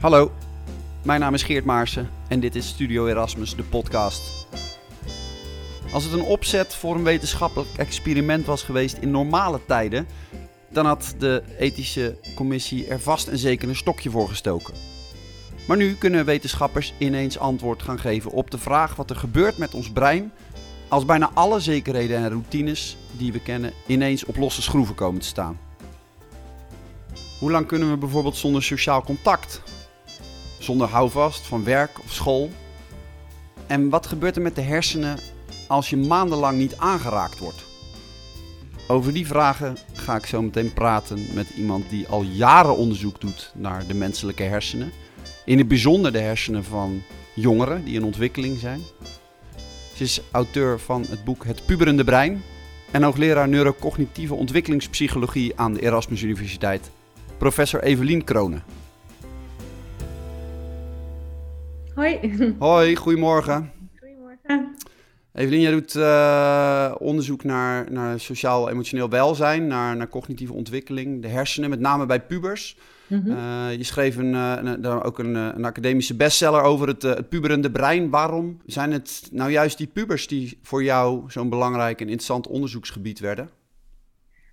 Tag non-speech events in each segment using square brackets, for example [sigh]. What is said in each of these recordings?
Hallo, mijn naam is Geert Maarsen en dit is Studio Erasmus, de podcast. Als het een opzet voor een wetenschappelijk experiment was geweest in normale tijden, dan had de ethische commissie er vast en zeker een stokje voor gestoken. Maar nu kunnen wetenschappers ineens antwoord gaan geven op de vraag wat er gebeurt met ons brein als bijna alle zekerheden en routines die we kennen ineens op losse schroeven komen te staan. Hoe lang kunnen we bijvoorbeeld zonder sociaal contact? Zonder houvast van werk of school? En wat gebeurt er met de hersenen als je maandenlang niet aangeraakt wordt? Over die vragen ga ik zo meteen praten met iemand die al jaren onderzoek doet naar de menselijke hersenen. In het bijzonder de hersenen van jongeren die in ontwikkeling zijn. Ze is auteur van het boek Het Puberende Brein en hoogleraar neurocognitieve ontwikkelingspsychologie aan de Erasmus Universiteit, professor Evelien Kronen. Hoi. Hoi, goedemorgen. Goedemorgen. Evelien, jij doet uh, onderzoek naar, naar sociaal-emotioneel welzijn, naar, naar cognitieve ontwikkeling, de hersenen, met name bij pubers. Mm -hmm. uh, je schreef een, een, een, ook een, een, academische bestseller over het, uh, het puberende brein. Waarom zijn het nou juist die pubers die voor jou zo'n belangrijk en interessant onderzoeksgebied werden?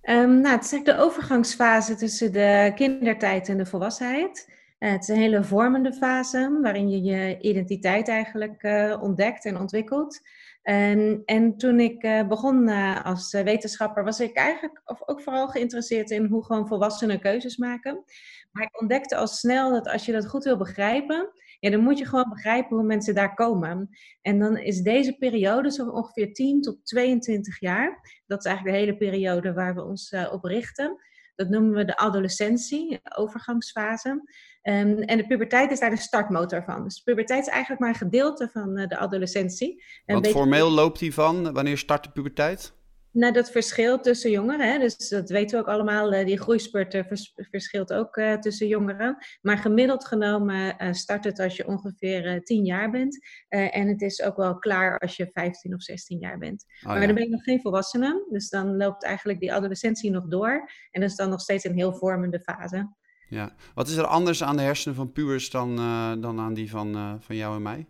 Um, nou, het is eigenlijk de overgangsfase tussen de kindertijd en de volwassenheid. Uh, het is een hele vormende fase waarin je je identiteit eigenlijk uh, ontdekt en ontwikkelt. En, en toen ik uh, begon als wetenschapper, was ik eigenlijk ook vooral geïnteresseerd in hoe gewoon volwassenen keuzes maken. Maar ik ontdekte al snel dat als je dat goed wil begrijpen, ja, dan moet je gewoon begrijpen hoe mensen daar komen. En dan is deze periode zo ongeveer 10 tot 22 jaar. Dat is eigenlijk de hele periode waar we ons op richten. Dat noemen we de adolescentie, overgangsfase. Um, en de puberteit is daar de startmotor van. Dus de puberteit is eigenlijk maar een gedeelte van uh, de adolescentie. Want beetje... formeel loopt die van, wanneer start de puberteit? Nou, dat verschilt tussen jongeren. Hè? Dus dat weten we ook allemaal. Die groeispurt vers verschilt ook uh, tussen jongeren. Maar gemiddeld genomen start het als je ongeveer uh, 10 jaar bent. En het is ook wel klaar als je 15 of 16 jaar bent. Oh, maar ja. dan ben je nog geen volwassene. Dus dan loopt eigenlijk die adolescentie nog door. En dat is dan nog steeds een heel vormende fase. Ja. Wat is er anders aan de hersenen van pubers dan, dan aan die van, van jou en mij?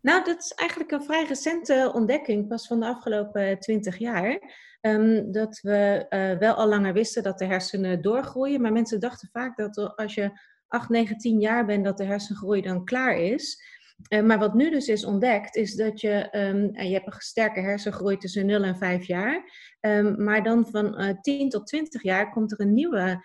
Nou, dat is eigenlijk een vrij recente ontdekking, pas van de afgelopen twintig jaar. Um, dat we uh, wel al langer wisten dat de hersenen doorgroeien, maar mensen dachten vaak dat als je 8, 9, 10 jaar bent, dat de hersengroei dan klaar is. Uh, maar wat nu dus is ontdekt, is dat je, um, je hebt een sterke hersengroei tussen 0 en 5 jaar. Um, maar dan van uh, 10 tot 20 jaar komt er een nieuwe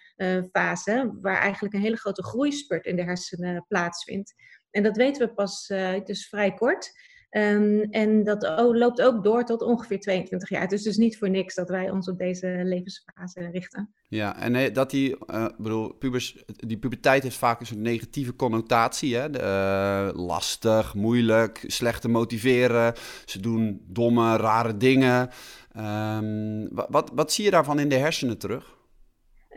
fase, waar eigenlijk een hele grote groeispurt in de hersenen plaatsvindt. En dat weten we pas dus vrij kort. Um, en dat loopt ook door tot ongeveer 22 jaar. Dus dus niet voor niks dat wij ons op deze levensfase richten. Ja, en dat die, uh, bedoel, pubers, die puberteit heeft vaak een soort negatieve connotatie. Hè? De, uh, lastig, moeilijk, slecht te motiveren. Ze doen domme, rare dingen. Um, wat, wat zie je daarvan in de hersenen terug?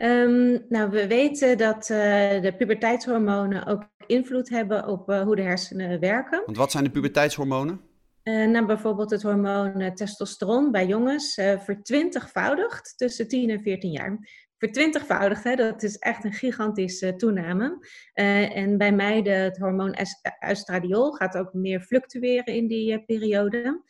Um, nou, we weten dat uh, de puberteitshormonen ook invloed hebben op uh, hoe de hersenen werken. Want wat zijn de puberteitshormonen? Uh, nou, bijvoorbeeld het hormoon testosteron bij jongens vertwintigvoudigd tussen 10 en 14 jaar. Vertwintigvoudigd, hè, dat is echt een gigantische toename. en bij meiden het hormoon oestradiol gaat ook meer fluctueren in die periode.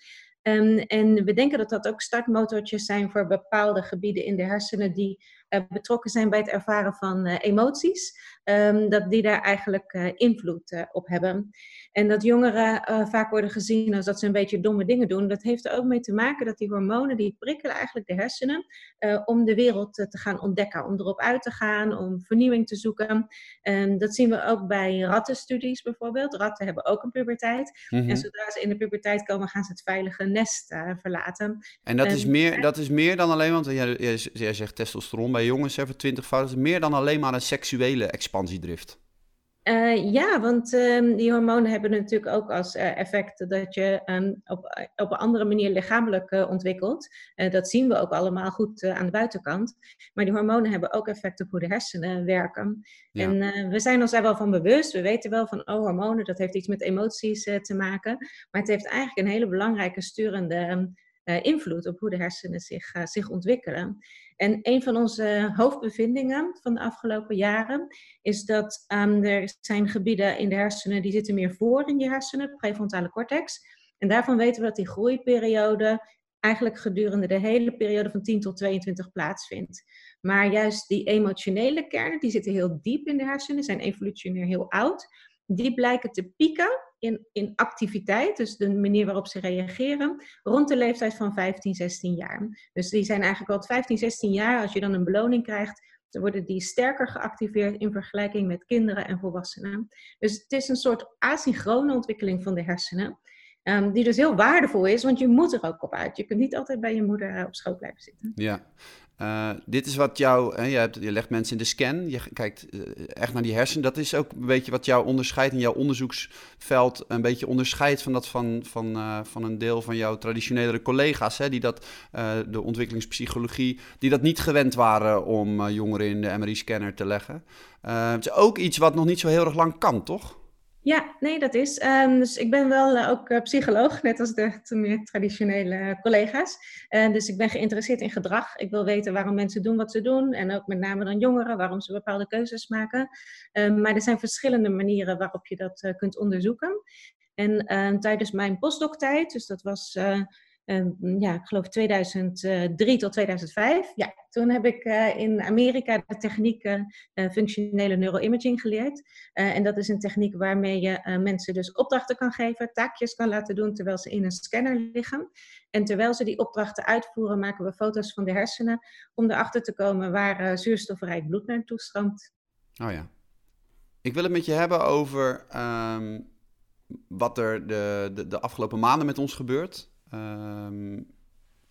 Um, en we denken dat dat ook startmotortjes zijn voor bepaalde gebieden in de hersenen die betrokken zijn bij het ervaren van uh, emoties. Um, dat die daar eigenlijk uh, invloed op hebben. En dat jongeren vaak worden gezien als dat ze een beetje domme dingen doen. Dat heeft er ook mee te maken dat die hormonen die prikkelen eigenlijk de hersenen om de wereld te gaan ontdekken. Om erop uit te gaan, om vernieuwing te zoeken. En dat zien we ook bij rattenstudies bijvoorbeeld. Ratten hebben ook een puberteit. Mm -hmm. En zodra ze in de puberteit komen, gaan ze het veilige nest verlaten. En dat, is meer, dat is meer dan alleen, want jij, jij zegt testosteron bij jongens, hè, voor 20 fouten, meer dan alleen maar een seksuele expansiedrift. Uh, ja, want um, die hormonen hebben natuurlijk ook als uh, effect dat je um, op, op een andere manier lichamelijk uh, ontwikkelt. dat zien we ook allemaal goed aan de buitenkant. Maar die hormonen hebben ook effect op hoe de hersenen werken. Ja. En we zijn ons daar wel van bewust. We weten wel van, oh, hormonen, dat heeft iets met emoties te maken. Maar het heeft eigenlijk een hele belangrijke sturende um, invloed op hoe de hersenen zich, zich ontwikkelen. En een van onze hoofdbevindingen van de afgelopen jaren is dat um, er zijn gebieden in de hersenen die zitten meer voor in je hersenen, de prefrontale cortex. En daarvan weten we dat die groeiperiode eigenlijk gedurende de hele periode van 10 tot 22 plaatsvindt. Maar juist die emotionele kernen, die zitten heel diep in de hersenen, zijn evolutionair heel oud. Die blijken te pieken in, in activiteit, dus de manier waarop ze reageren, rond de leeftijd van 15, 16 jaar. Dus die zijn eigenlijk al 15, 16 jaar, als je dan een beloning krijgt, dan worden die sterker geactiveerd in vergelijking met kinderen en volwassenen. Dus het is een soort asynchrone ontwikkeling van de hersenen. Um, die dus heel waardevol is, want je moet er ook op uit. Je kunt niet altijd bij je moeder eh, op schoot blijven zitten. Ja, uh, dit is wat jou, hè, je, hebt, je, legt mensen in de scan, je kijkt uh, echt naar die hersenen. Dat is ook een beetje wat jou onderscheidt in jouw onderzoeksveld. Een beetje onderscheidt van dat van, van, uh, van een deel van jouw traditionele collega's, hè, die dat, de ontwikkelingspsychologie, die dat niet gewend waren om jongeren in de MRI-scanner te leggen. het is ook iets wat nog niet zo heel erg lang kan, toch? Ja, nee, dat is. Um, dus ik ben wel uh, ook uh, psycholoog, net als de meer traditionele collega's. Uh, dus ik ben geïnteresseerd in gedrag. Ik wil weten waarom mensen doen wat ze doen. En ook met name dan jongeren, waarom ze bepaalde keuzes maken. Um, maar er zijn verschillende manieren waarop je dat kunt onderzoeken. En ehm, tijdens mijn postdoc-tijd, dus dat was Ehm, ja, ik geloof 2003 tot 2005. Ja, toen heb ik uh, in Amerika de techniek uh, functionele neuroimaging geleerd. Uh, en dat is een techniek waarmee je mensen dus opdrachten kan geven, taakjes kan laten doen terwijl ze in een scanner liggen. En terwijl ze die opdrachten uitvoeren, maken we foto's van de hersenen om erachter te komen waar zuurstofrijk bloed naartoe stroomt. Oh ja. Ik wil het met je hebben over um, wat er de, de, de afgelopen maanden met ons gebeurt. Ehm,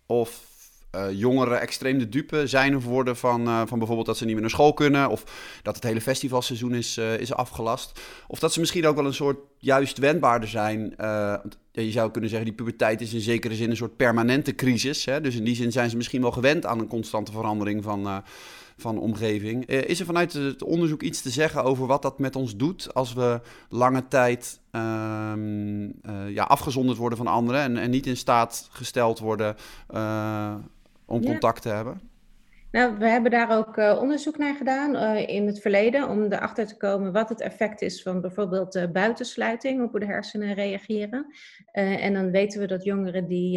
of uh, jongeren extreem de dupe zijn of worden van, uh, van bijvoorbeeld dat ze niet meer naar school kunnen. Of dat het hele festivalseizoen is, uh, is afgelast. Of dat ze misschien ook wel een soort juist wendbaarder zijn. je zou kunnen zeggen, die puberteit is in zekere zin een soort permanente crisis. Hè? Dus in die zin zijn ze misschien wel gewend aan een constante verandering van, van omgeving. is er vanuit het onderzoek iets te zeggen over wat dat met ons doet als we lange tijd um, uh, ja, afgezonderd worden van anderen en, en, niet in staat gesteld worden uh, om ja. contact te hebben? Nou, we hebben daar ook uh, onderzoek naar gedaan uh, in het verleden om erachter te komen wat het effect is van bijvoorbeeld uh, buitensluiting op hoe de hersenen reageren. en dan weten we dat jongeren die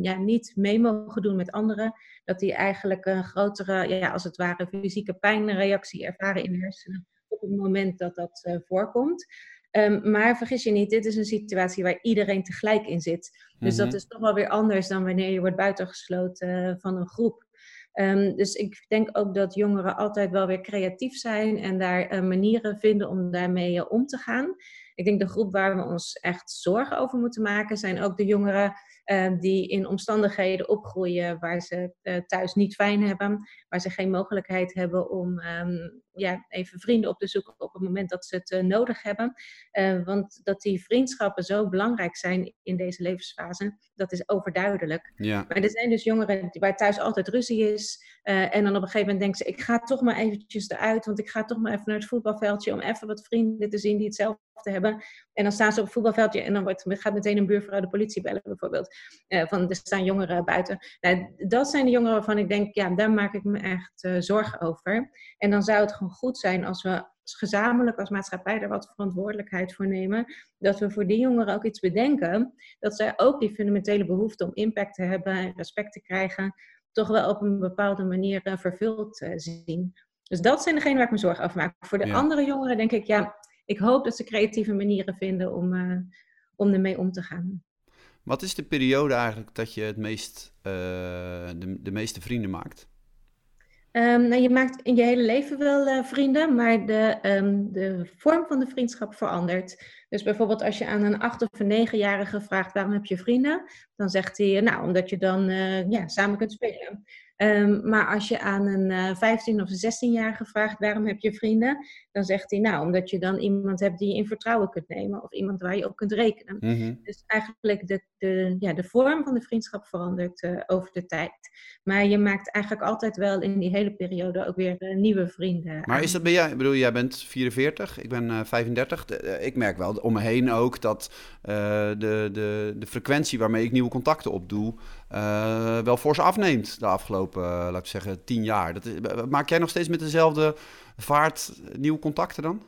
ja, niet mee mogen doen met anderen, dat die eigenlijk een grotere, ja, als het ware, fysieke pijnreactie ervaren in de hersenen op het moment dat dat voorkomt. Um, maar vergis je niet, dit is een situatie waar iedereen tegelijk in zit. Dus mm -hmm. dat is toch wel weer anders dan wanneer je wordt buitengesloten van een groep. Um, dus ik denk ook dat jongeren altijd wel weer creatief zijn en daar uh, manieren vinden om daarmee uh, om te gaan. Ik denk de groep waar we ons echt zorgen over moeten maken zijn ook de jongeren die in omstandigheden opgroeien waar ze thuis niet fijn hebben, waar ze geen mogelijkheid hebben om um, ja, even vrienden op te zoeken op het moment dat ze het nodig hebben. want dat die vriendschappen zo belangrijk zijn in deze levensfase, dat is overduidelijk. Ja. Maar er zijn dus jongeren waar thuis altijd ruzie is. Uh, en dan op een gegeven moment denken ze, ik ga toch maar eventjes eruit, want ik ga toch maar even naar het voetbalveldje om even wat vrienden te zien die hetzelfde hebben. En dan staan ze op het voetbalveldje en dan wordt, gaat meteen een buurvrouw de politie bellen bijvoorbeeld. Uh, van er staan jongeren buiten. Nou, dat zijn de jongeren waarvan ik denk, ja, daar maak ik me echt uh, zorgen over. En dan zou het gewoon goed zijn als we gezamenlijk als maatschappij er wat verantwoordelijkheid voor nemen. Dat we voor die jongeren ook iets bedenken. Dat zij ook die fundamentele behoefte om impact te hebben en respect te krijgen, toch wel op een bepaalde manier uh, vervuld zien. Dus dat zijn degenen waar ik me zorgen over maak. Voor de ja. andere jongeren denk ik, ja, ik hoop dat ze creatieve manieren vinden om, uh, om ermee om te gaan. Wat is de periode eigenlijk dat je het meest, de, de meeste vrienden maakt? Um, nou, je maakt in je hele leven wel uh, vrienden, maar de, um, de vorm van de vriendschap verandert. Dus bijvoorbeeld als je aan een acht of een negenjarige vraagt waarom heb je vrienden, dan zegt hij, nou, omdat je dan uh, ja, samen kunt spelen. Um, maar als je aan een uh, 15 of 16-jarige vraagt waarom heb je vrienden, dan zegt hij nou omdat je dan iemand hebt die je in vertrouwen kunt nemen of iemand waar je op kunt rekenen. Mm -hmm. Dus eigenlijk de, de, ja, de vorm van de vriendschap verandert uh, over de tijd. Maar je maakt eigenlijk altijd wel in die hele periode ook weer uh, nieuwe vrienden. Maar is dat bij jou? Ik bedoel, jij bent 44, ik ben 35. De, ik merk wel om me heen ook dat de, de, de frequentie waarmee ik nieuwe contacten opdoe wel fors afneemt de afgelopen, laat ik zeggen, tien jaar. Dat is, maak jij nog steeds met dezelfde vaart nieuwe contacten dan?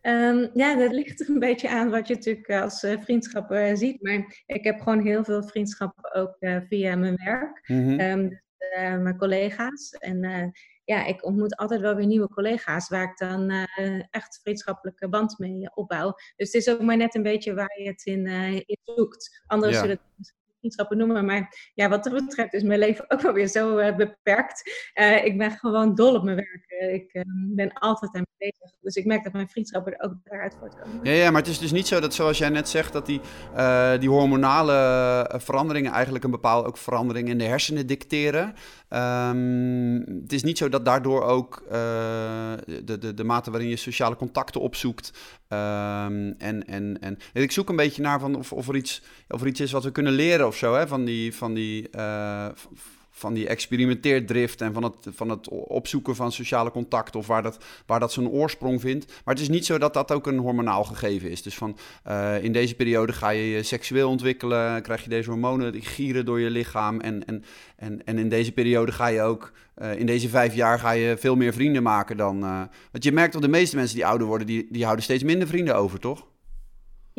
Ehm, ja, dat ligt een beetje aan wat je natuurlijk als uh, vriendschap ziet. Maar ik heb gewoon heel veel vriendschappen ook via mijn werk. Mm mijn collega's. En ja, ik ontmoet altijd wel weer nieuwe collega's waar ik dan echt vriendschappelijke band mee opbouw. Dus het is ook maar net een beetje waar je het in, in zoekt. Anders ja. zullen het vriendschappen noemen. Maar ja, wat dat betreft is mijn leven ook wel weer zo uh, beperkt. Uh, ik ben gewoon dol op mijn werk. Uh, ik ehm, ben altijd aan bezig. Dus ik merk dat mijn vriendschappen er ook daaruit voortkomen. Ja, ja, maar het is dus niet zo dat, zoals jij net zegt, dat die, die hormonale veranderingen eigenlijk een bepaalde ook verandering in de hersenen dicteren. Um, het is niet zo dat daardoor ook de, de, de mate waarin je sociale contacten opzoekt. Um, en, en, en ik zoek een beetje naar van of, of, er iets, of er iets is wat we kunnen leren of zo, hè, van die, van die, van die experimenteerdrift en van het, van het opzoeken van sociale contacten of waar dat, waar dat zijn oorsprong vindt. Maar het is niet zo dat dat ook een hormonaal gegeven is. Dus van uh, in deze periode ga je je seksueel ontwikkelen, krijg je deze hormonen die gieren door je lichaam. En, en, en, en in deze periode ga je ook, uh, in deze vijf jaar ga je veel meer vrienden maken dan. Uh, want je merkt dat de meeste mensen die ouder worden, die, die houden steeds minder vrienden over, toch?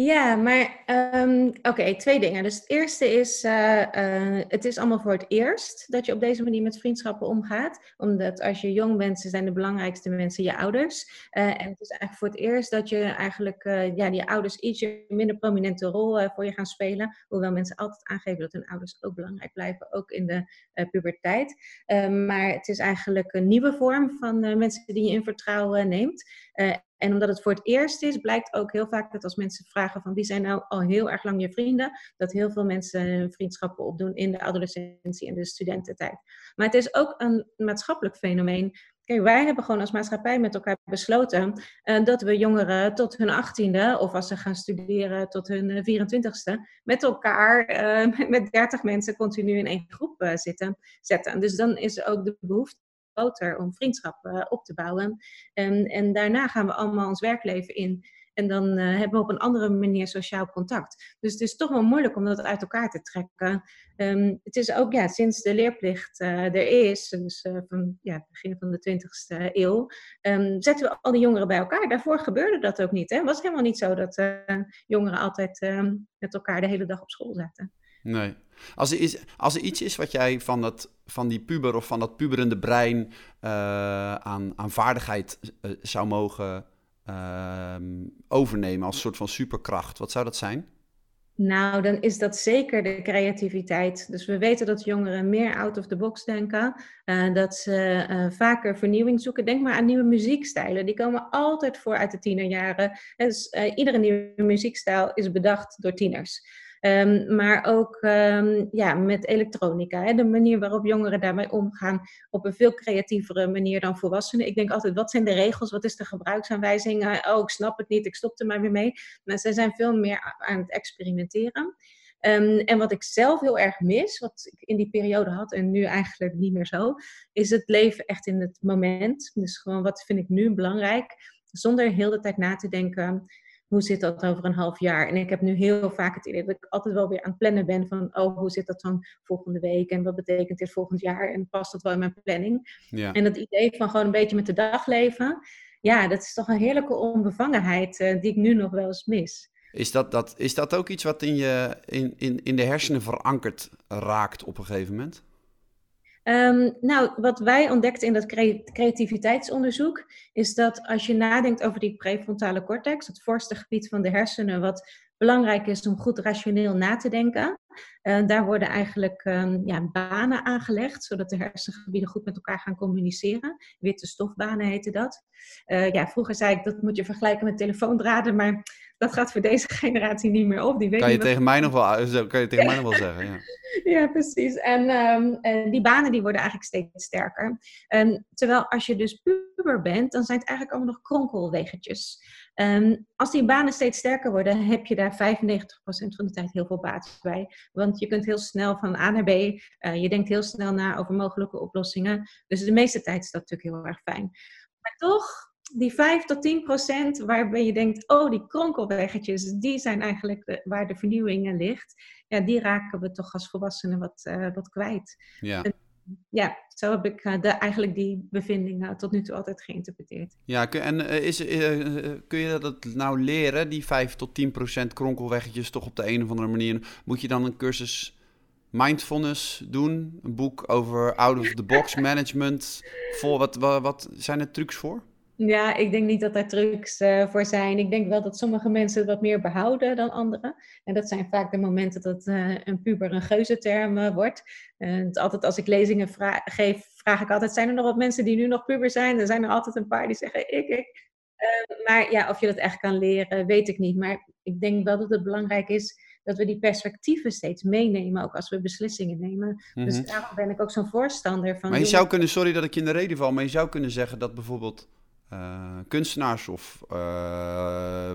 Ja, maar um, oké, twee dingen. Dus het eerste is, uh, uh, het is allemaal voor het eerst dat je op deze manier met vriendschappen omgaat. Omdat als je jong bent, zijn de belangrijkste mensen je ouders. Uh, en het is eigenlijk voor het eerst dat je eigenlijk, ja, die ouders ietsje minder prominente rol voor je gaan spelen. Hoewel mensen altijd aangeven dat hun ouders ook belangrijk blijven, ook in de puberteit. Ehm, maar het is eigenlijk een nieuwe vorm van mensen die je in vertrouwen neemt. En omdat het voor het eerst is, blijkt ook heel vaak dat als mensen vragen van wie zijn nou al heel erg lang je vrienden, dat heel veel mensen vriendschappen opdoen in de adolescentie en de studententijd. Maar het is ook een maatschappelijk fenomeen. Kijk, wij hebben gewoon als maatschappij met elkaar besloten uh, dat we jongeren tot hun achttiende, of als ze gaan studeren tot hun 24ste, eh, met elkaar, uh, [laughs] met 30 mensen continu in één groep zitten, zetten. Dus dan is ook de behoefte om vriendschappen eh, op te bouwen. En, en daarna gaan we allemaal ons werkleven in. En dan uh, hebben we op een andere manier sociaal contact. Dus het is toch wel moeilijk om dat uit elkaar te trekken. Um, het is ook ja, sinds de leerplicht uh, er is, dus uh, van ja, begin van de 20e eeuw, um, zetten we al die jongeren bij elkaar. Daarvoor gebeurde dat ook niet. Het was helemaal niet zo dat jongeren altijd met elkaar de hele dag op school zaten. Nee. Als er, is, als iets is wat jij van, van die puber of van dat puberende brein uh, aan, aan vaardigheid uh, zou mogen uh, overnemen als soort van superkracht, wat zou dat zijn? Nou, dan is dat zeker de creativiteit. Dus we weten dat jongeren meer out of the box denken. Uh, dat ze vaker vernieuwing zoeken. Denk maar aan nieuwe muziekstijlen. Die komen altijd voor uit de tienerjaren. Dus iedere nieuwe muziekstijl is bedacht door tieners. Um, maar ook um, ja, met elektronica. Hè, de manier waarop jongeren daarmee omgaan op een veel creatievere manier dan volwassenen. Ik denk altijd, wat zijn de regels? Wat is de gebruiksaanwijzing? oh, ik snap het niet, ik stop er maar weer mee. Maar ze zijn veel meer aan het experimenteren. Um, en wat ik zelf heel erg mis, wat ik in die periode had en nu eigenlijk niet meer zo, is het leven echt in het moment. Dus gewoon wat vind ik nu belangrijk, zonder heel de tijd na te denken hoe zit dat over een half jaar? En ik heb nu heel vaak het idee dat ik altijd wel weer aan het plannen ben van, oh, hoe zit dat dan volgende week? En wat betekent dit volgend jaar? En past dat wel in mijn planning? Ja. En dat idee van gewoon een beetje met de dag leven, ja, dat is toch een heerlijke onbevangenheid uh, die ik nu nog wel eens mis. Is dat, dat, is dat ook iets wat in, je, in, in, in de hersenen verankerd raakt op een gegeven moment? Um, nou, wat wij ontdekten in dat creativiteitsonderzoek is dat als je nadenkt over die prefrontale cortex, het voorste gebied van de hersenen, wat belangrijk is om goed rationeel na te denken, uh, daar worden eigenlijk um, ja, banen aangelegd, zodat de hersengebieden goed met elkaar gaan communiceren. Witte stofbanen heette dat. Uh, ja, vroeger zei ik dat moet je vergelijken met telefoondraden, maar dat gaat voor deze [laughs] generatie niet meer op. Die weet kan, je tegen mij nog wel, kan je tegen mij nog wel [laughs] zeggen, ja. ja, precies. En, um, en, die banen die worden eigenlijk steeds sterker. En terwijl als je dus puber bent, dan zijn het eigenlijk allemaal nog kronkelwegetjes. Um, als die banen steeds sterker worden, heb je daar 95% van de tijd heel veel baat bij. Want je kunt heel snel van A naar B, uh, je denkt heel snel na over mogelijke oplossingen. Dus de meeste tijd is dat natuurlijk heel erg fijn. Maar toch die 5 tot 10 procent waarbij je denkt, oh, die kronkelweggetjes, die zijn eigenlijk waar de vernieuwing ligt. Ja, die raken we toch als volwassenen wat, uh, wat kwijt. Ja. Ja, zo heb ik uh, de, eigenlijk die bevindingen tot nu toe altijd geïnterpreteerd. Ja, en uh, is, kun je dat nou leren, die 5 tot 10 procent kronkelweggetjes, toch op de een of andere manier? Moet je dan een cursus mindfulness doen? Een boek over out-of-the-box management? Voor, wat, wat, wat zijn er trucs voor? Ja, ik denk niet dat daar trucs uh, voor zijn. Ik denk wel dat sommige mensen het wat meer behouden dan anderen. En dat zijn vaak de momenten dat uh, een puber een geuzenterm uh, wordt. altijd als ik lezingen vra geef, vraag ik altijd: zijn er nog wat mensen die nu nog puber zijn? Er zijn er altijd een paar die zeggen: ik, ik. maar ja, of je dat echt kan leren, weet ik niet. Maar ik denk wel dat het belangrijk is dat we die perspectieven steeds meenemen, ook als we beslissingen nemen. Dus mhm. daarom ben ik ook zo'n voorstander van. Maar je zou kunnen, sorry dat ik in de reden val, maar je zou kunnen zeggen dat bijvoorbeeld uh, kunstenaars of uh,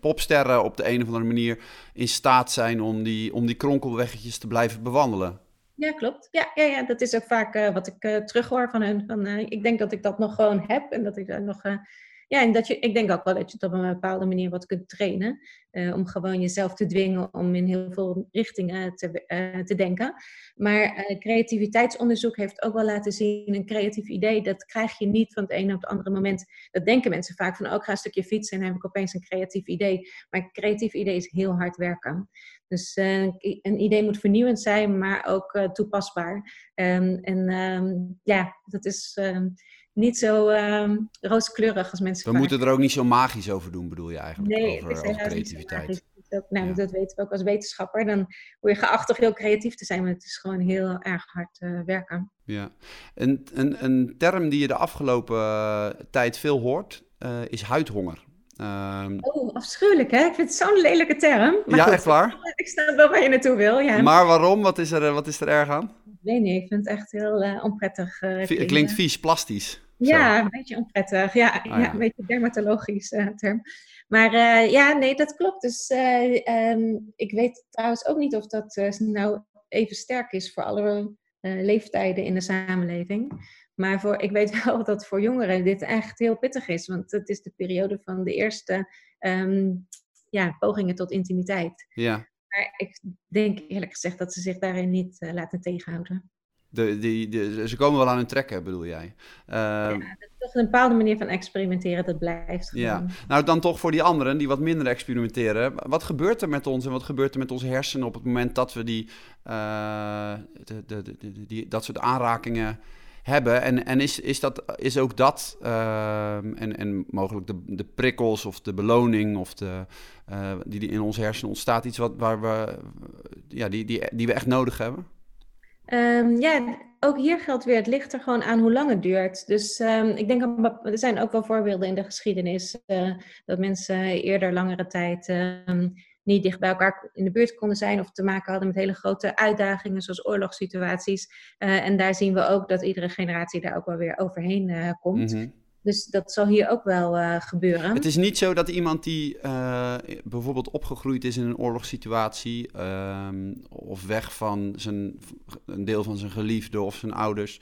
popsterren op de een of andere manier in staat zijn om die, om die kronkelweggetjes te blijven bewandelen. Ja, klopt. Ja, ja, ja dat is ook vaak uh, wat ik terughoor van hen. Van, ik denk dat ik dat nog gewoon heb en dat ik daar nog ja, en dat je, ik denk ook wel dat je het op een bepaalde manier wat kunt trainen. Uh, om gewoon jezelf te dwingen om in heel veel richtingen te, uh, te denken. Maar uh, creativiteitsonderzoek heeft ook wel laten zien, een creatief idee, dat krijg je niet van het ene op het andere moment. Dat denken mensen vaak van, oh, ga een stukje fietsen en dan heb ik opeens een creatief idee. Maar een creatief idee is heel hard werken. Dus een idee moet vernieuwend zijn, maar ook toepasbaar. Um, en um, ja, dat is ehm, niet zo uh, rooskleurig als mensen. We moeten er ook niet zo magisch over doen, bedoel je eigenlijk? Nee, over, over creativiteit. Ook, nou, Dat weten we ook als wetenschapper. Dan word je geacht heel creatief te zijn, maar het is gewoon heel erg hard uh, werken. Ja, een, een, een term die je de afgelopen uh, tijd veel hoort, uh, is huidhonger. Um, oh, afschuwelijk hè? Ik vind het zo'n lelijke term. Maar ja, goed, echt waar? [laughs] Ik snap wel waar je naartoe wil, ja. Maar waarom? Wat is er, wat is er erg aan? Nee, nee, ik vind het echt heel uh, onprettig. Uh, het klinkt vies, plastisch. Ja, een beetje onprettig. Ja, ah, ja. een beetje dermatologisch uh, term. Maar ja, nee, dat klopt. Dus um, ik weet trouwens ook niet of dat nou even sterk is voor alle leeftijden in de samenleving. Maar voor, ik weet wel [laughs] dat voor jongeren dit echt heel pittig is. Want het is de periode van de eerste um, ja, pogingen tot intimiteit. Ja. Maar ik denk eerlijk gezegd dat ze zich daarin niet laten tegenhouden. De, die, de, ze komen wel aan hun trekken, bedoel jij? Uh, ja, toch een bepaalde manier van experimenteren, dat blijft gewoon. Ja, nou dan toch voor die anderen die wat minder experimenteren. Wat gebeurt er met ons en wat gebeurt er met onze hersenen op het moment dat we die, uh, de, de, de, die, dat soort aanrakingen hebben? En, en is, is, dat, is ook dat, uh, en, en mogelijk de, de prikkels of de beloning of de, uh, die, die in onze hersenen ontstaat, iets wat, waar we, ja, die, die, die we echt nodig hebben? Um, ja, ook hier geldt weer, het ligt er gewoon aan hoe lang het duurt. Dus um, ik denk, er zijn ook wel voorbeelden in de geschiedenis uh, dat mensen eerder langere tijd niet dicht bij elkaar in de buurt konden zijn of te maken hadden met hele grote uitdagingen zoals oorlogssituaties. Uh, en daar zien we ook dat iedere generatie daar ook wel weer overheen uh, komt. Mm -hmm. Dus dat zal hier ook wel uh, gebeuren. Het is niet zo dat iemand die uh, bijvoorbeeld opgegroeid is in een oorlogssituatie uh, of weg van zijn, een deel van zijn geliefde of zijn ouders,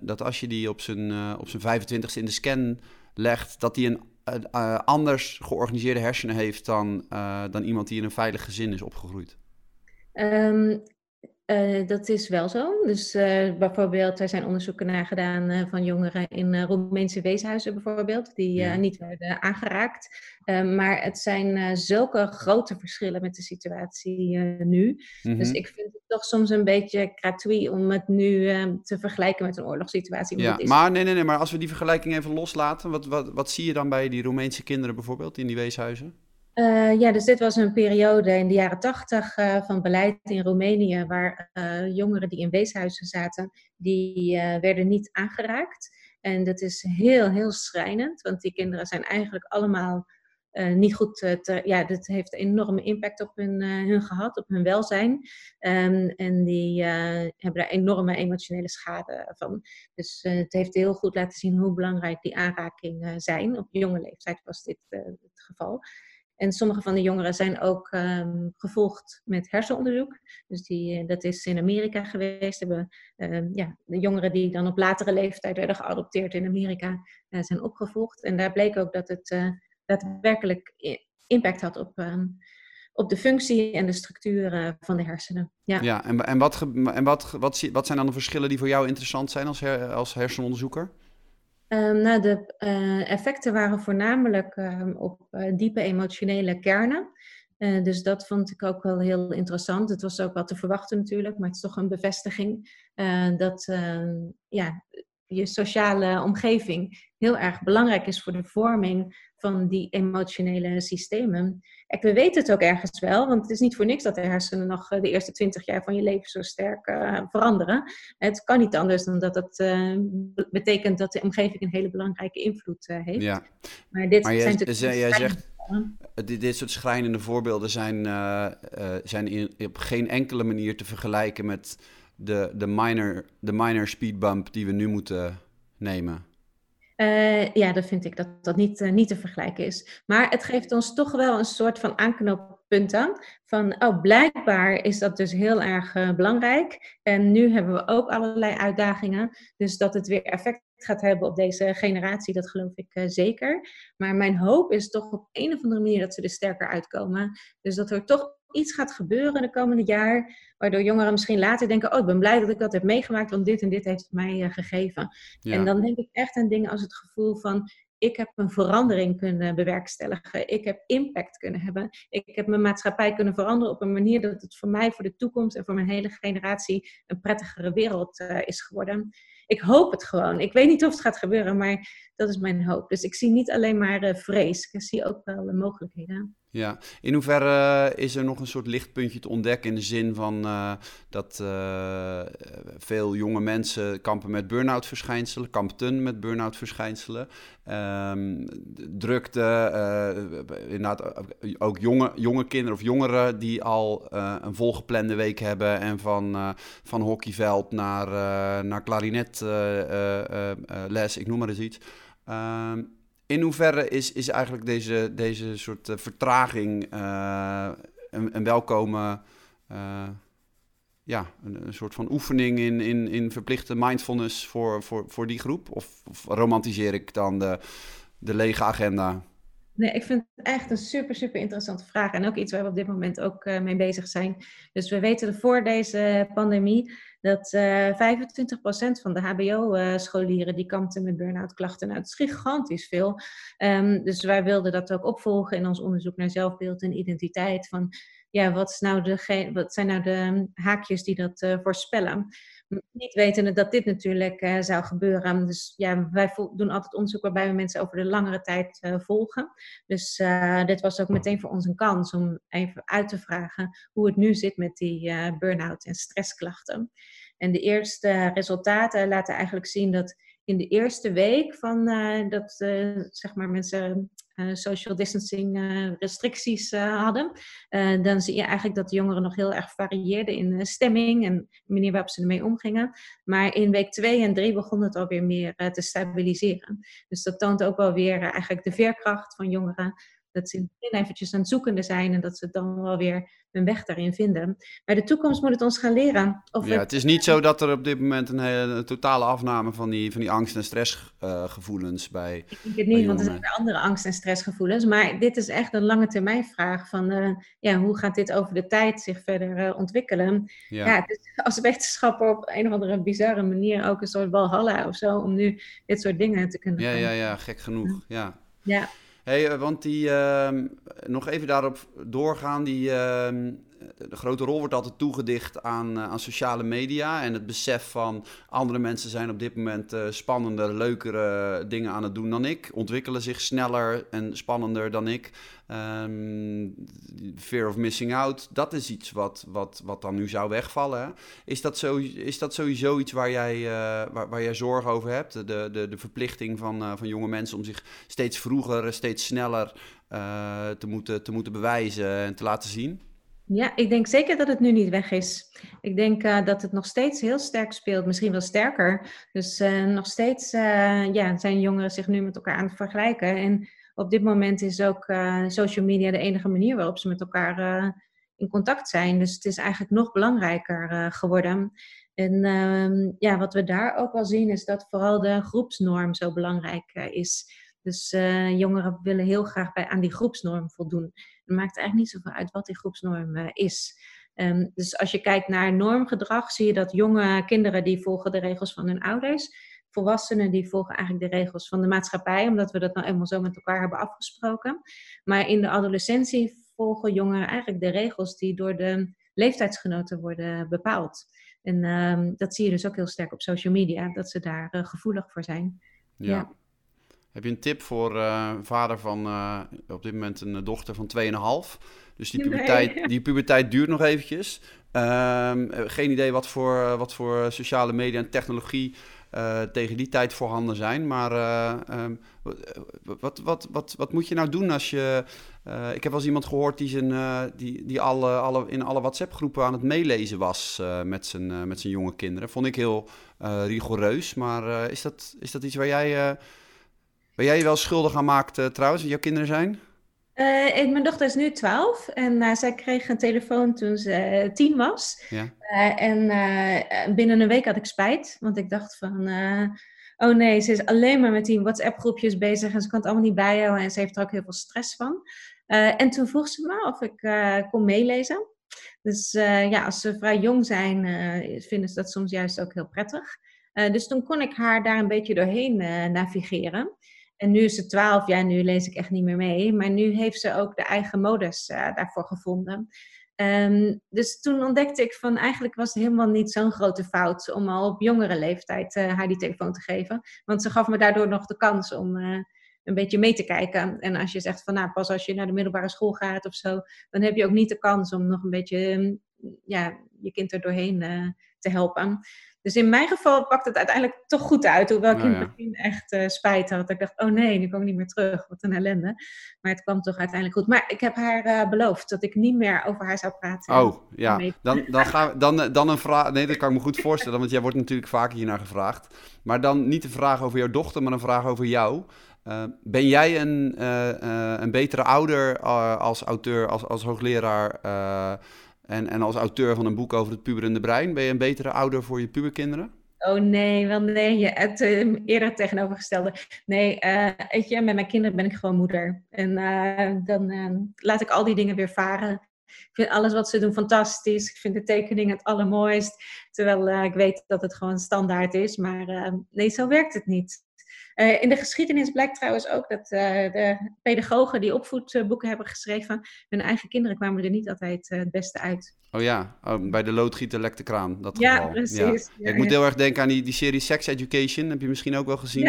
dat als je die op zijn, op zijn 25ste in de scan legt, dat die een anders georganiseerde hersenen heeft dan, dan iemand die in een veilig gezin is opgegroeid? Um, uh, dat is wel zo. Dus uh, bijvoorbeeld, er zijn onderzoeken naar gedaan uh, van jongeren in Roemeense weeshuizen bijvoorbeeld, die ja. niet werden aangeraakt. maar het zijn zulke grote verschillen met de situatie nu. Mm -hmm. Dus ik vind het toch soms een beetje gratuit om het nu te vergelijken met een oorlogssituatie. Ja, is... maar nee, nee, nee, maar als we die vergelijking even loslaten, wat, wat, wat zie je dan bij die Roemeense kinderen bijvoorbeeld in die weeshuizen? Uh, ja, dus dit was een periode in de jaren tachtig uh, van beleid in Roemenië, waar uh, jongeren die in weeshuizen zaten, die werden niet aangeraakt. En dat is heel, heel schrijnend, want die kinderen zijn eigenlijk allemaal niet goed. Te, ja, dat heeft een enorme impact op hun, hun gehad, op hun welzijn. Um, en die hebben daar enorme emotionele schade van. Dus het heeft heel goed laten zien hoe belangrijk die aanrakingen zijn. Op jonge leeftijd was dit het geval. En sommige van de jongeren zijn ook um, gevolgd met hersenonderzoek. Dus die, eh, dat is in Amerika geweest. Hebben, um, ja, de jongeren die dan op latere leeftijd werden geadopteerd in Amerika uh, zijn opgevolgd. En daar bleek ook dat het uh, daadwerkelijk impact had op, um, op de functie en de structuur van de hersenen. Ja, ja en, en, wat, en wat, wat, zijn dan de verschillen die voor jou interessant zijn als, als hersenonderzoeker? Um, nou, de uh, effecten waren voornamelijk um, op uh, diepe emotionele kernen. Uh, dus dat vond ik ook wel heel interessant. Het was ook wat te verwachten natuurlijk, maar het is toch een bevestiging dat ehm, ja, je sociale omgeving heel erg belangrijk is voor de vorming van die emotionele systemen. En we weten het ook ergens wel, want het is niet voor niks dat de hersenen nog eh, de eerste twintig jaar van je leven zo sterk uh, veranderen. Het kan niet anders dan dat het uh, betekent dat de omgeving een hele belangrijke invloed uh, heeft. Ja. Maar, dit maar zijn jij, jij zegt, dit, dit soort schrijnende voorbeelden zijn, zijn in, op geen enkele manier te vergelijken met de, de, minor, de minor speed bump die we nu moeten nemen. Uh, ja, dat vind ik dat dat niet, uh, niet te vergelijken is. Maar het geeft ons toch wel een soort van aanknooppunt aan. Van, oh, blijkbaar is dat dus heel erg uh, belangrijk. En nu hebben we ook allerlei uitdagingen. Dus dat het weer effect gaat hebben op deze generatie, dat geloof ik zeker. Maar mijn hoop is toch op een of andere manier dat ze er sterker uitkomen. Dus dat er toch iets gaat gebeuren de komende jaar, waardoor jongeren misschien later denken, oh, ik ben blij dat ik dat heb meegemaakt, want dit en dit heeft het mij uh, gegeven. En dan denk ik echt aan dingen als het gevoel van, ik heb een verandering kunnen bewerkstelligen. Ik heb impact kunnen hebben. Ik heb mijn maatschappij kunnen veranderen op een manier dat het voor mij, voor de toekomst en voor mijn hele generatie een prettigere wereld uh, is geworden. Ik hoop het gewoon. Ik weet niet of het gaat gebeuren, maar dat is mijn hoop. Dus ik zie niet alleen maar uh, vrees. Ik zie ook wel uh, mogelijkheden. Ja, in hoeverre uh, is er nog een soort lichtpuntje te ontdekken in de zin van dat veel jonge mensen kampen met burn-out verschijnselen, kampten met burn-out verschijnselen. Um, drukte, inderdaad ook jonge, jonge kinderen of jongeren die al een volgeplande week hebben en van, van hockeyveld naar, naar klarinetles, ik noem maar eens iets. Um, in hoeverre is, is eigenlijk deze, deze soort vertraging een, een, welkome, ja, een, een, soort van oefening in, in, in verplichte mindfulness voor, voor, voor die groep? Of, romantiseer ik dan de, de lege agenda? Nee, ik vind het echt een super, super interessante vraag. En ook iets waar we op dit moment ook mee bezig zijn. Dus we weten voor deze pandemie dat uh, eh, 25% van de HBO-scholieren uh, die kampten met burn-out klachten. Nou, dat is gigantisch veel. Um, dus wij wilden dat ook opvolgen in ons onderzoek naar zelfbeeld en identiteit. Van ja, wat, is nou de, wat zijn nou de haakjes die dat uh, voorspellen? Niet wetende dat dit natuurlijk uh, zou gebeuren. Dus ja, wij doen altijd onderzoek waarbij we mensen over de langere tijd uh, volgen. Dus uh, dit was ook meteen voor ons een kans om even uit te vragen hoe het nu zit met die burn-out en stressklachten. En de eerste resultaten laten eigenlijk zien dat in de eerste week van dat zeg maar mensen uh, social distancing uh, restricties uh, hadden, dan zie je eigenlijk dat de jongeren nog heel erg varieerden in stemming en manier waarop ze ermee omgingen. Maar in week 2 en 3 begon het alweer meer te stabiliseren. Dus dat toont ook wel weer eigenlijk de veerkracht van jongeren dat ze in het begin eventjes aan het zoekende zijn en dat ze dan wel weer hun weg daarin vinden. Maar de toekomst moet het ons gaan leren. Of ja, het is niet zo dat er op dit moment een, hele, totale afname van die, van die angst- en stressgevoelens uh, bij. Ik denk het niet, want er zijn weer andere angst- en stressgevoelens. Maar dit is echt een lange termijn vraag van uh, ja, hoe gaat dit over de tijd zich verder uh, ontwikkelen? Ja, ja dus als wetenschapper op een of andere bizarre manier ook een soort walhalla of zo om nu dit soort dingen te kunnen Ja, ja, ja, gek genoeg. Ja. ja. Hey, eh, want die, uh, nog even daarop doorgaan, die, uh, de grote rol wordt altijd toegedicht aan, uh, aan sociale media en het besef van andere mensen zijn op dit moment uh, spannender, leukere dingen aan het doen dan ik, ontwikkelen zich sneller en spannender dan ik. Um, fear of missing out, dat is iets wat, wat, wat dan nu zou wegvallen. Is dat, zo, is dat sowieso iets waar jij, uh, waar, waar jij zorgen over hebt? De, de, de verplichting van, van jonge mensen om zich steeds vroeger, steeds sneller te, moeten, te moeten bewijzen en te laten zien? Ja, ik denk zeker dat het nu niet weg is. Ik denk uh, dat het nog steeds heel sterk speelt, misschien wel sterker. Dus uh, nog steeds uh, ja, zijn jongeren zich nu met elkaar aan het vergelijken. En op dit moment is ook social media de enige manier waarop ze met elkaar in contact zijn. Dus het is eigenlijk nog belangrijker geworden. En ehm, ja, wat we daar ook wel zien is dat vooral de groepsnorm zo belangrijk is. Dus jongeren willen heel graag bij, aan die groepsnorm voldoen. Het maakt eigenlijk niet zoveel uit wat die groepsnorm is. Um, dus als je kijkt naar normgedrag, zie je dat jonge kinderen die volgen de regels van hun ouders. Volwassenen die volgen eigenlijk de regels van de maatschappij, omdat we dat nou eenmaal zo met elkaar hebben afgesproken. Maar in de adolescentie volgen jongeren eigenlijk de regels die door de leeftijdsgenoten worden bepaald. En um, dat zie je dus ook heel sterk op social media, dat ze daar uh, gevoelig voor zijn. ja. ja. Heb je een tip voor uh, vader van uh, op dit moment een dochter van 2,5? Dus die puberteit, [laughs] die puberteit duurt nog eventjes. Um, geen idee wat voor, wat voor sociale media en technologie uh, tegen die tijd voorhanden zijn. Maar um, wat, wat, wat, wat moet je nou doen als je. Ik heb wel eens iemand gehoord die, zijn, die, die alle, alle, in alle WhatsApp-groepen aan het meelezen was met, zijn, met zijn jonge kinderen. Vond ik heel rigoureus. Maar is, dat, is dat iets waar jij, waar jij je wel schuldig aan maakt trouwens, dat jouw kinderen zijn? Uh, mijn dochter is nu 12 en uh, zij kreeg een telefoon toen ze tien was. Ja. en binnen een week had ik spijt, want ik dacht van, oh nee, ze is alleen maar met die WhatsApp-groepjes bezig en ze kan het allemaal niet bijhouden en ze heeft er ook heel veel stress van. en toen vroeg ze me of ik kon meelezen. Dus ja, als ze vrij jong zijn, vinden ze dat soms juist ook heel prettig. dus toen kon ik haar daar een beetje doorheen navigeren. En nu is ze 12, ja, nu lees ik echt niet meer mee. Maar nu heeft ze ook de eigen modus uh, daarvoor gevonden. Um, dus toen ontdekte ik van eigenlijk was het helemaal niet zo'n grote fout om al op jongere leeftijd uh, haar die telefoon te geven. Want ze gaf me daardoor nog de kans om uh, een beetje mee te kijken. En als je zegt van nou, pas als je naar de middelbare school gaat of zo, dan heb je ook niet de kans om nog een beetje um, ja, je kind er doorheen te helpen. Dus in mijn geval pakt het uiteindelijk toch goed uit. Hoewel ik oh, in het begin echt uh, spijt had. Ik dacht, oh nee, nu kom ik niet meer terug. Wat een ellende. Maar het kwam toch uiteindelijk goed. Maar ik heb haar uh, beloofd dat ik niet meer over haar zou praten. Oh, ja. Dan, dan, gaan we, dan, dan een vraag... Nee, dat kan ik me goed voorstellen. Want jij wordt natuurlijk vaak hiernaar gevraagd. Maar dan niet een vraag over jouw dochter, maar een vraag over jou. Uh, ben jij een, een betere ouder als auteur, als, als hoogleraar en, en als auteur van een boek over het puberende brein, ben je een betere ouder voor je puberkinderen? Oh nee, wel nee, het uh, eerder tegenovergestelde. Nee, weet je, met mijn kinderen ben ik gewoon moeder. En uh, dan laat ik al die dingen weer varen. Ik vind alles wat ze doen fantastisch. Ik vind de tekeningen het allermooist. Terwijl ik weet dat het gewoon standaard is. Maar nee, zo werkt het niet. Uh, in de geschiedenis blijkt trouwens ook dat uh, de pedagogen die opvoedboeken hebben geschreven, hun eigen kinderen kwamen er niet altijd uh, het beste uit. Oh ja, oh, bij de loodgieter lekt de kraan. Dat ja, geval. precies. Ja. ik moet heel erg denken aan die, die serie Sex Education. Heb je misschien ook wel gezien?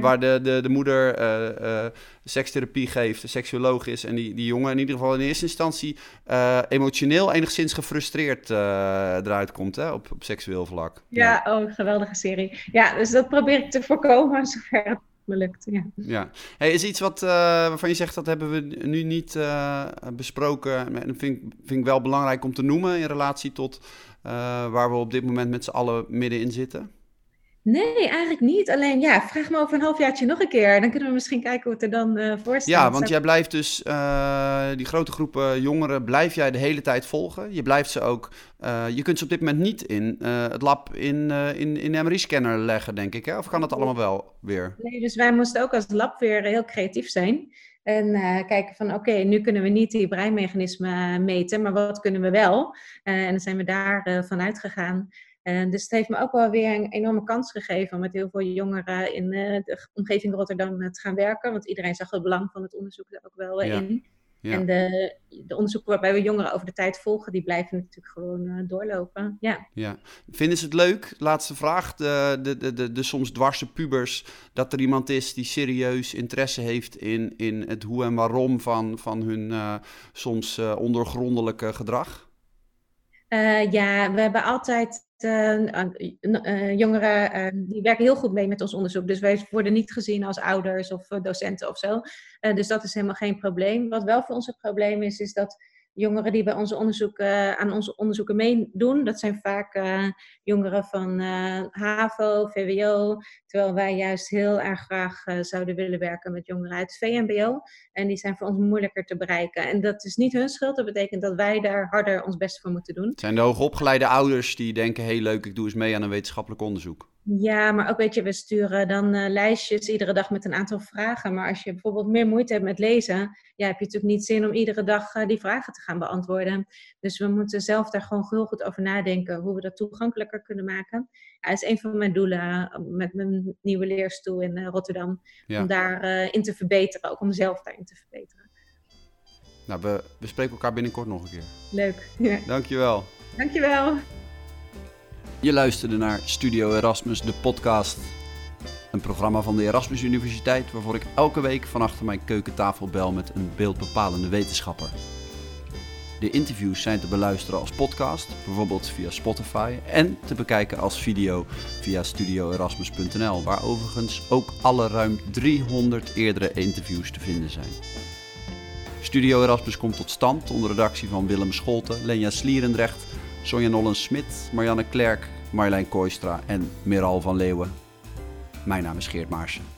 Waar de, de, de moeder sekstherapie geeft, seksuoloog is. En die, die jongen in ieder geval in eerste instantie emotioneel enigszins gefrustreerd eruit komt hè, op, op seksueel vlak. Ja, oh, geweldige serie. Ja, dus dat probeer ik te voorkomen het me. Ja. ja. Hey, is iets wat, uh, waarvan je zegt dat hebben we nu niet uh, besproken. En vind, vind ik wel belangrijk om te noemen in relatie tot uh, waar we op dit moment met z'n allen middenin zitten? Nee, eigenlijk niet. Alleen ja, vraag me over een halfjaartje nog een keer. Dan kunnen we misschien kijken hoe het er dan uh, voor staat. Ja, want jij blijft dus uh, die grote groepen jongeren blijf jij de hele tijd volgen. Je blijft ze ook. Uh, je kunt ze op dit moment niet in het lab in, in, in de MRI-scanner leggen, denk ik. Hè? Of kan dat allemaal wel weer? Nee, dus wij moesten ook als lab weer heel creatief zijn. En kijken van oké, nu kunnen we niet die breinmechanismen meten, maar wat kunnen we wel? en dan zijn we daar van uitgegaan. En dus het heeft me ook wel weer een enorme kans gegeven om met heel veel jongeren in uh, de omgeving Rotterdam eh, te gaan werken. Want iedereen zag het belang van het onderzoek er ook wel uh, in. Ja. En de, de, onderzoeken waarbij we jongeren over de tijd volgen, die blijven natuurlijk gewoon uh, doorlopen. Ja. ja. Vinden ze het leuk, laatste vraag, de, de, de, de, soms dwarse pubers, dat er iemand is die serieus interesse heeft in, in het hoe en waarom van, van hun uh, soms uh, ondergrondelijke gedrag? ja, we hebben altijd jongeren uh, die werken heel goed mee met ons onderzoek. Dus wij worden niet gezien als ouders of docenten of zo. dus dat is helemaal geen probleem. Wat wel voor ons een probleem is, is dat jongeren die bij onze onderzoek, aan onze onderzoeken meedoen, dat zijn vaak jongeren van HAVO, VWO, terwijl wij juist heel erg graag zouden willen werken met jongeren uit VMBO. En die zijn voor ons moeilijker te bereiken. En dat is niet hun schuld, dat betekent dat wij daar harder ons best voor moeten doen. Het zijn de hoogopgeleide ouders die denken, heel leuk, ik doe eens mee aan een wetenschappelijk onderzoek. Ja, maar ook weet je, we sturen dan uh, lijstjes iedere dag met een aantal vragen. Maar als je bijvoorbeeld meer moeite hebt met lezen, ja, heb je natuurlijk niet zin om iedere dag uh, die vragen te gaan beantwoorden. Dus we moeten zelf daar gewoon heel goed over nadenken hoe we dat toegankelijker kunnen maken. Ja, dat is een van mijn doelen uh, met mijn nieuwe leerstoel in Rotterdam. Ja. Om daarin in te verbeteren, ook om zelf daarin te verbeteren. Nou, we, we spreken elkaar binnenkort nog een keer. Leuk. [laughs] Ja. Dankjewel. Dankjewel. Je luisterde naar Studio Erasmus, de podcast. Een programma van de Erasmus Universiteit waarvoor ik elke week van achter mijn keukentafel bel met een beeldbepalende wetenschapper. De interviews zijn te beluisteren als podcast, bijvoorbeeld via Spotify, en te bekijken als video via studioerasmus.nl, waar overigens ook alle ruim 300 eerdere interviews te vinden zijn. Studio Erasmus komt tot stand onder redactie van Willem Scholten, Lenja Slierendrecht, Sonja Nollen-Smit, Marianne Klerk, Marjolein Kooistra en Meral van Leeuwen. Mijn naam is Geert Maarsen.